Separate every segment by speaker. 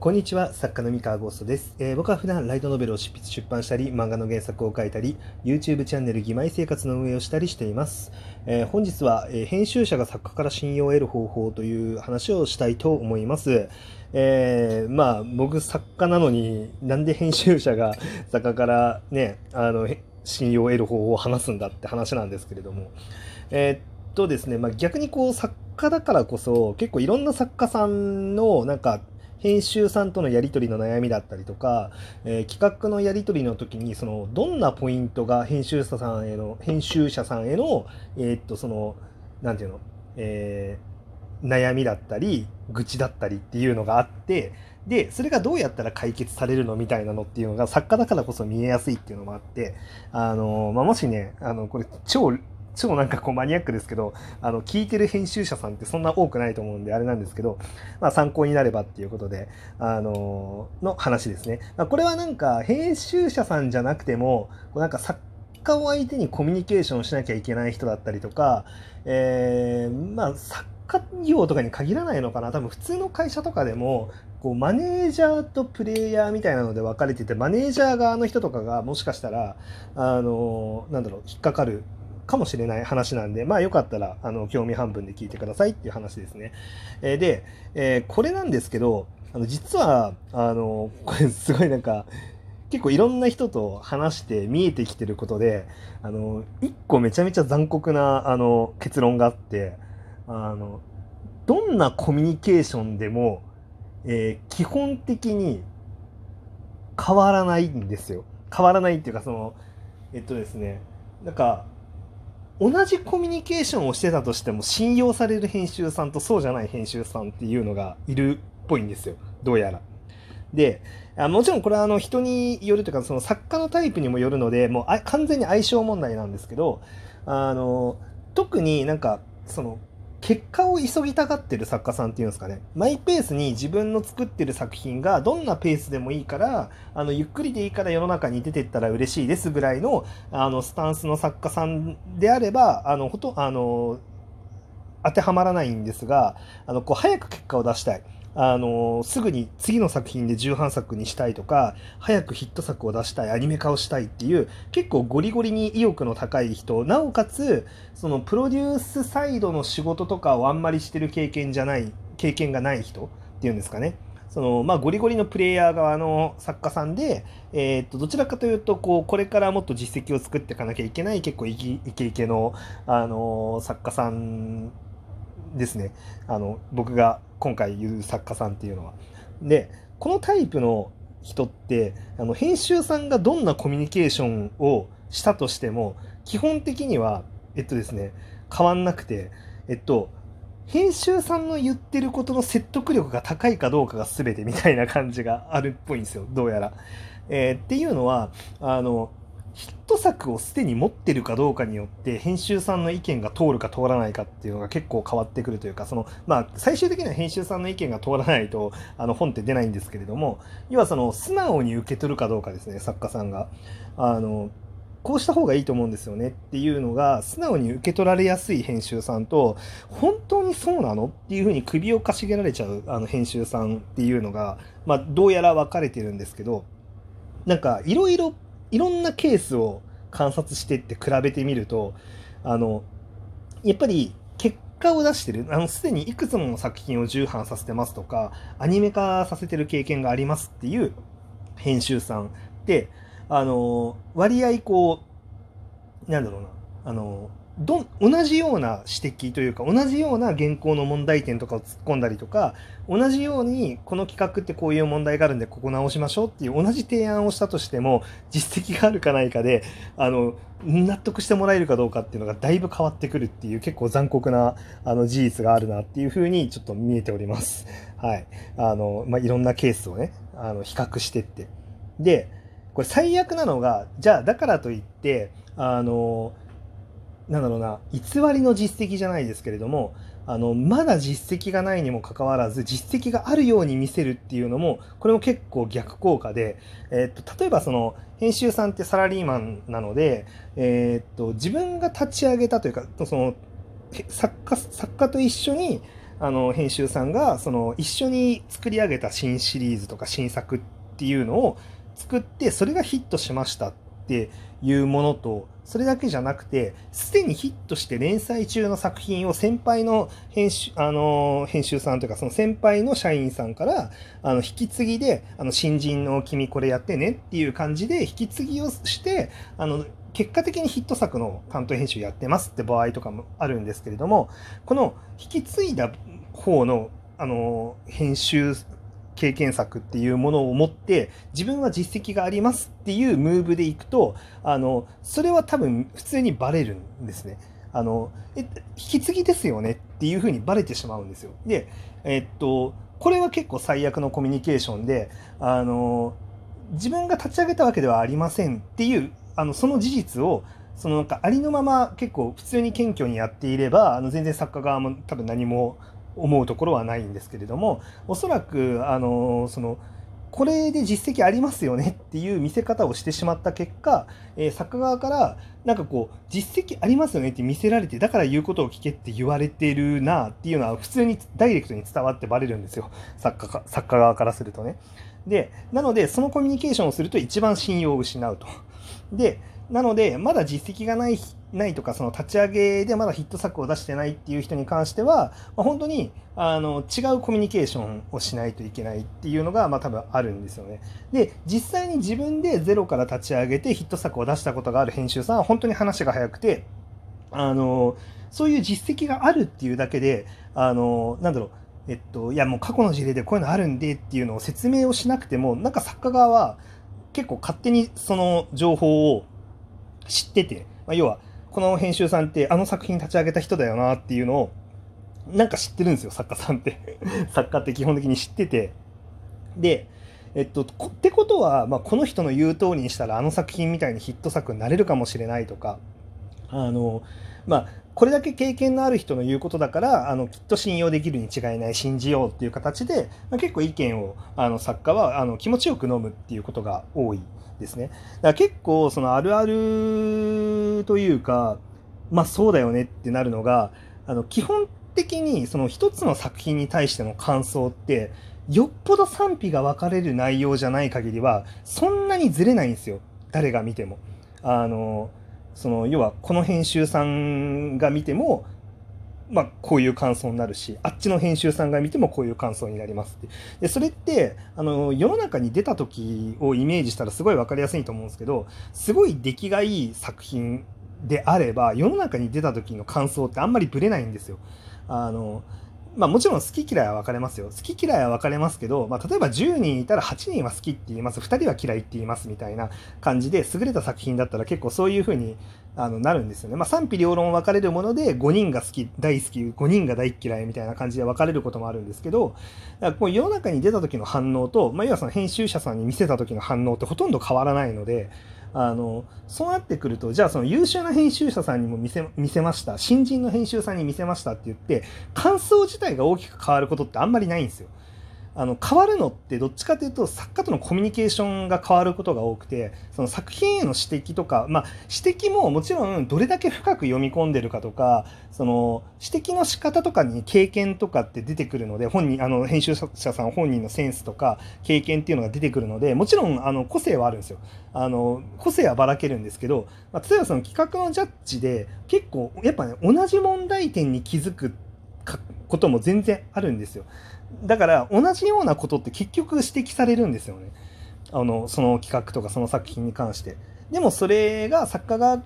Speaker 1: こんにちは、作家の三河ゴーストです、えー、僕は普段ライトノベルを執筆出版したり、漫画の原作を書いたり、YouTube チャンネル義妹生活の運営をしたりしています。えー、本日は、えー、編集者が作家から信用を得る方法という話をしたいと思います。えー、まあ、僕作家なのになんで編集者が 作家からね、あの、信用を得る方法を話すんだって話なんですけれども、えー、っとですね、まあ、逆にこう作家だからこそ結構いろんな作家さんのなんか編集さんとのやり取りの悩みだったりとか、えー、企画のやり取りの時にそのどんなポイントが編集者さんへの編集者さんへのえー、っとそのなんていうの、えー、悩みだったり愚痴だったりっていうのがあってでそれがどうやったら解決されるのみたいなのっていうのが作家だからこそ見えやすいっていうのもあってあの、まあ、もしねあのこれ超超なんかこうマニアックですけど、あの、聞いてる編集者さんってそんな多くないと思うんで、あれなんですけど、まあ参考になればっていうことで、あのー、の話ですね。まあ、これはなんか編集者さんじゃなくても、こうなんか作家を相手にコミュニケーションしなきゃいけない人だったりとか、えー、まあ作家業とかに限らないのかな。多分普通の会社とかでも、こうマネージャーとプレイヤーみたいなので分かれてて、マネージャー側の人とかがもしかしたら、あの、なんだろう、引っかかるかもしれない話なんで、まあよかったら、あの、興味半分で聞いてくださいっていう話ですね。えー、で、えー、これなんですけど、あの、実は、あの、これすごいなんか、結構いろんな人と話して見えてきてることで、あの、一個めちゃめちゃ残酷な、あの、結論があって、あの、どんなコミュニケーションでも、えー、基本的に変わらないんですよ。変わらないっていうか、その、えっとですね、なんか、同じコミュニケーションをしてたとしても信用される編集さんとそうじゃない編集さんっていうのがいるっぽいんですよどうやら。であもちろんこれはあの人によるというかその作家のタイプにもよるのでもう完全に相性問題なんですけどあの特になんかその結果を急ぎたがってる作家さんっていうんですかねマイペースに自分の作ってる作品がどんなペースでもいいからあのゆっくりでいいから世の中に出てったら嬉しいですぐらいのあのスタンスの作家さんであればあのほとあの当てはまらないんですがあのこう早く結果を出したい。あのすぐに次の作品で重版作にしたいとか早くヒット作を出したいアニメ化をしたいっていう結構ゴリゴリに意欲の高い人なおかつそのプロデュースサイドの仕事とかをあんまりしてる経験じゃない経験がない人っていうんですかね。そのまあ、ゴリゴリのプレイヤー側の作家さんで、えー、っとどちらかというとこうこれからもっと実績を作っていかなきゃいけない結構イケイケの、あの作家さんですね。あの僕が今回言う作家さんっていうのは。でこのタイプの人ってあの編集さんがどんなコミュニケーションをしたとしても基本的にはえっとですね変わんなくてえっと編集さんの言ってることの説得力が高いかどうかが全てみたいな感じがあるっぽいんですよどうやら。えー、っていうのはあのヒット作をすでに持ってるかどうかによって編集さんの意見が通るか通らないかっていうのが結構変わってくるというかその、まあ、最終的には編集さんの意見が通らないとあの本って出ないんですけれども要はその素直に受け取るかどうかですね作家さんが。あのこうした方がいいと思うんですよねっていうのが素直に受け取られやすい編集さんと本当にそうなのっていうふうに首をかしげられちゃうあの編集さんっていうのが、まあ、どうやら分かれてるんですけどなんかいろいろいろんなケースを観察してって比べてみるとあのやっぱり結果を出してるあのすでにいくつもの作品を重版させてますとかアニメ化させてる経験がありますっていう編集さんであの割合こうなんだろうなあのど同じような指摘というか同じような原稿の問題点とかを突っ込んだりとか同じようにこの企画ってこういう問題があるんでここ直しましょうっていう同じ提案をしたとしても実績があるかないかであの納得してもらえるかどうかっていうのがだいぶ変わってくるっていう結構残酷なあの事実があるなっていうふうにちょっと見えております。はい。あの、まあ、いろんなケースをね、あの比較してって。で、これ最悪なのが、じゃあだからといって、あの、なんだろうな偽りの実績じゃないですけれどもあのまだ実績がないにもかかわらず実績があるように見せるっていうのもこれも結構逆効果で、えー、っと例えばその編集さんってサラリーマンなので、えー、っと自分が立ち上げたというかその作家作家と一緒にあの編集さんがその一緒に作り上げた新シリーズとか新作っていうのを作ってそれがヒットしました。ってていうものとそれだけじゃなくてすでにヒットして連載中の作品を先輩の編集あの編集さんというかその先輩の社員さんからあの引き継ぎであの新人の君これやってねっていう感じで引き継ぎをしてあの結果的にヒット作の担当編集やってますって場合とかもあるんですけれどもこの引き継いだ方のあの編集経験作っていうものを持って自分は実績がありますっていうムーブでいくとあのそれは多分普通にバレるんですね。あのえ引き継ぎですよねっていうふうにバレてしまうんですよ。で、えっと、これは結構最悪のコミュニケーションであの自分が立ち上げたわけではありませんっていうあのその事実をそのなんかありのまま結構普通に謙虚にやっていればあの全然作家側も多分何も思うところはないんですけれどもおそらくあのそのこれで実績ありますよねっていう見せ方をしてしまった結果、えー、作家側からなんかこう実績ありますよねって見せられてだから言うことを聞けって言われてるなっていうのは普通にダイレクトに伝わってバレるんですよ作家か作家側からするとね。でなのでそのコミュニケーションをすると一番信用を失うと。でなので、まだ実績がないないとか、その立ち上げでまだヒット作を出してないっていう人に関しては、まあ、本当にあの違うコミュニケーションをしないといけないっていうのが、まあ、多分あるんですよね。で、実際に自分でゼロから立ち上げてヒット作を出したことがある編集さんは本当に話が早くて、あのそういう実績があるっていうだけで、あのなんだろう、えっと、いやもう過去の事例でこういうのあるんでっていうのを説明をしなくても、なんか作家側は結構勝手にその情報を知ってて、まあ、要はこの編集さんってあの作品立ち上げた人だよなっていうのをなんか知ってるんですよ作家さんって。作家って基本的に知ってて。でえっと、ってことは、まあ、この人の言う通りにしたらあの作品みたいにヒット作になれるかもしれないとかあの、まあ、これだけ経験のある人の言うことだからあのきっと信用できるに違いない信じようっていう形で、まあ、結構意見をあの作家はあの気持ちよく飲むっていうことが多いですね。だから結構そのあるあるというか、まあそうだよねってなるのが、あの基本的にその一つの作品に対しての感想って、よっぽど賛否が分かれる内容じゃない限りは、そんなにずれないんですよ。誰が見ても。あの、その要はこの編集さんが見てもまあ、こういう感想になるしあっちの編集さんが見てもこういう感想になりますってでそれってあの世の中に出た時をイメージしたらすごい分かりやすいと思うんですけどすごい出来がいい作品であれば世の中に出た時の感想ってあんまりぶれないんですよ。あのまあもちろん好き嫌いは分かれますよ。好き嫌いは分かれますけど、まあ、例えば10人いたら8人は好きって言います、2人は嫌いって言いますみたいな感じで、優れた作品だったら結構そういうふうにあのなるんですよね。まあ、賛否両論分かれるもので、5人が好き、大好き、5人が大嫌いみたいな感じで分かれることもあるんですけど、だからこう世の中に出た時の反応と、まあ、要はその編集者さんに見せた時の反応ってほとんど変わらないので、あのそうなってくるとじゃあその優秀な編集者さんにも見せ見せました新人の編集さんに見せましたって言って感想自体が大きく変わることってあんまりないんですよ。あの変わるのってどっちかというと作家とのコミュニケーションが変わることが多くてその作品への指摘とか、まあ、指摘ももちろんどれだけ深く読み込んでるかとかその指摘の仕方とかに経験とかって出てくるので本人あの編集者さん本人のセンスとか経験っていうのが出てくるのでもちろんあの個性はあるんですよあの個性はばらけるんですけど、まあ、例えばその企画のジャッジで結構やっぱね同じ問題点に気づくことも全然あるんですよ。だから同じようなことって結局指摘されるんですよね。あのその企画とかその作品に関して。でもそれが作家が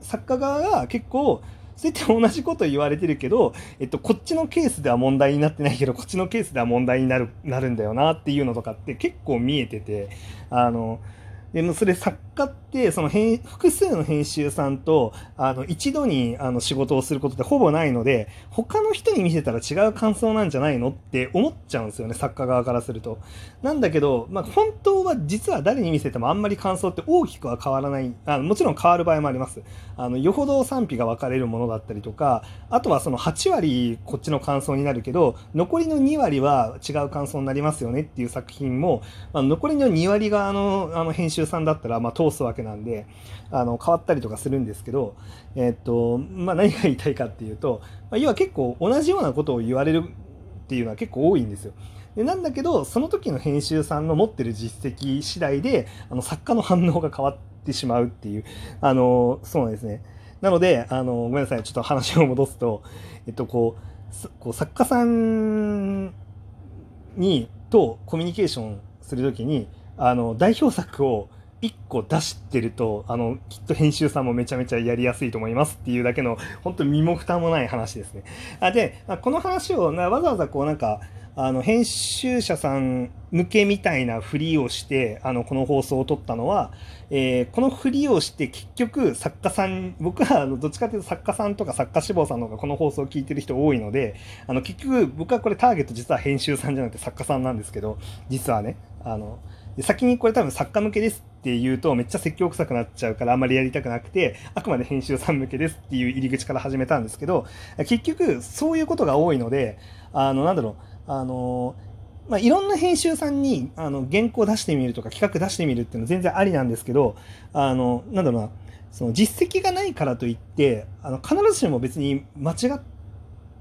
Speaker 1: 作家側が結構そうやって同じこと言われてるけど、えっと、こっちのケースでは問題になってないけどこっちのケースでは問題になるなるんだよなっていうのとかって結構見えててあのでもそれ作家ってその複数の編集さんとあの一度にあの仕事をすることってほぼないので他の人に見せたら違う感想なんじゃないのって思っちゃうんですよね作家側からすると。なんだけど、まあ、本当は実は誰に見せてもあんまり感想って大きくは変わらないあのもちろん変わる場合もあります。あのよほど賛否が分かれるものだったりとかあとはその8割こっちの感想になるけど残りの2割は違う感想になりますよねっていう作品も、まあ、残りの2割側のあの編集さんだったら、まあ、通すわけなんであの変わったりとかするんですけど、えっとまあ、何が言いたいかっていうと、まあ、要は結構同じようなことを言われるっていうのは結構多いんですよ。でなんだけどその時の編集さんの持ってる実績次第であの作家の反応が変わってしまうっていうあのそうなんですね。なのであのごめんなさいちょっと話を戻すと、えっと、こうこう作家さんにとコミュニケーションする時にあの代表作を1個出してるとあのきっと編集さんもめちゃめちゃやりやすいと思いますっていうだけの本当身も蓋もない話ですね。あでこの話をなわざわざこうなんかあの編集者さん向けみたいなふりをしてあのこの放送を撮ったのは、えー、このふりをして結局作家さん僕はあのどっちかというと作家さんとか作家志望さんの方がこの放送を聞いてる人多いのであの結局僕はこれターゲット実は編集さんじゃなくて作家さんなんですけど実はねあので先にこれ多分作家向けですって言うとめっちゃ説教臭くなっちゃうからあんまりやりたくなくてあくまで編集さん向けですっていう入り口から始めたんですけど結局そういうことが多いのであのなんだろうあのまあ、いろんな編集さんにあの原稿出してみるとか企画出してみるっていうのは全然ありなんですけどあのなんだろうなその実績がないからといってあの必ずしも別に間違って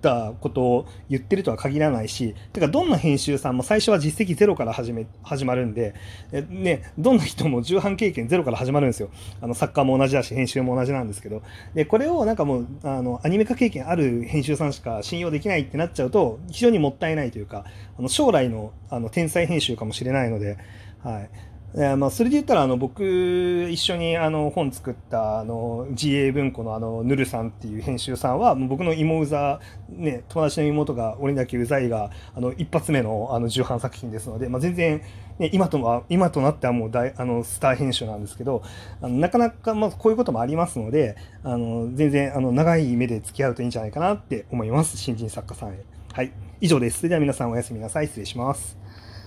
Speaker 1: たことを言ってるとは限らないし、てかどんな編集さんも最初は実績ゼロから始め、始まるんで、えね、どんな人も重版経験ゼロから始まるんですよ。あの、作家も同じだし、編集も同じなんですけど。で、これをなんかもう、あの、アニメ化経験ある編集さんしか信用できないってなっちゃうと、非常にもったいないというか、あの将来のあの天才編集かもしれないので、はい。えまあ、それで言ったらあの僕一緒にあの本作ったあの GA 文庫のあのヌルさんっていう編集さんはもう僕の妹うざ、ね、友達の妹が俺だけうざいがあの一発目のあの重版作品ですので、まあ、全然、ね、今とは今となってはもう大あのスター編集なんですけどあのなかなかまあこういうこともありますのであの全然あの長い目で付き合うといいんじゃないかなって思います新人作家さんへ。はい以上です。それでは皆さんおやすみなさい。失礼します。